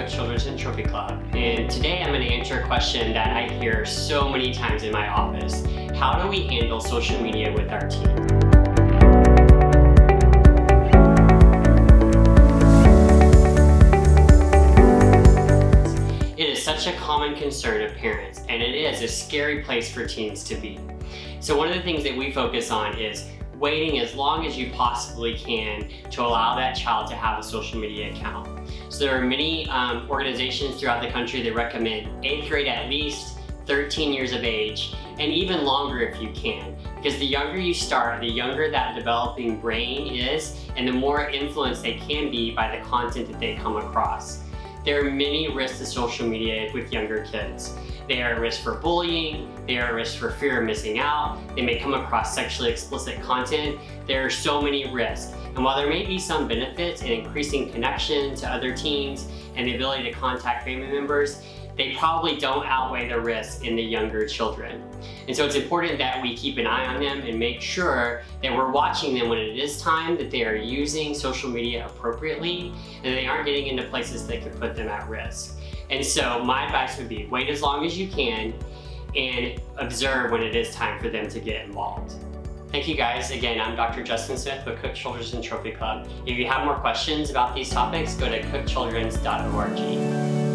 Trophy Club, and today I'm going to answer a question that I hear so many times in my office. How do we handle social media with our team? It is such a common concern of parents, and it is a scary place for teens to be. So, one of the things that we focus on is waiting as long as you possibly can to allow that child to have a social media account. So there are many um, organizations throughout the country that recommend eighth grade at least 13 years of age and even longer if you can. Because the younger you start, the younger that developing brain is and the more influenced they can be by the content that they come across. There are many risks to social media with younger kids. They are at risk for bullying, they are at risk for fear of missing out, they may come across sexually explicit content. There are so many risks. And while there may be some benefits in increasing connection to other teens and the ability to contact family members, they probably don't outweigh the risk in the younger children. And so it's important that we keep an eye on them and make sure that we're watching them when it is time, that they are using social media appropriately, and they aren't getting into places that could put them at risk. And so my advice would be wait as long as you can and observe when it is time for them to get involved. Thank you guys. Again, I'm Dr. Justin Smith with Cook Children's and Trophy Club. If you have more questions about these topics, go to cookchildrens.org.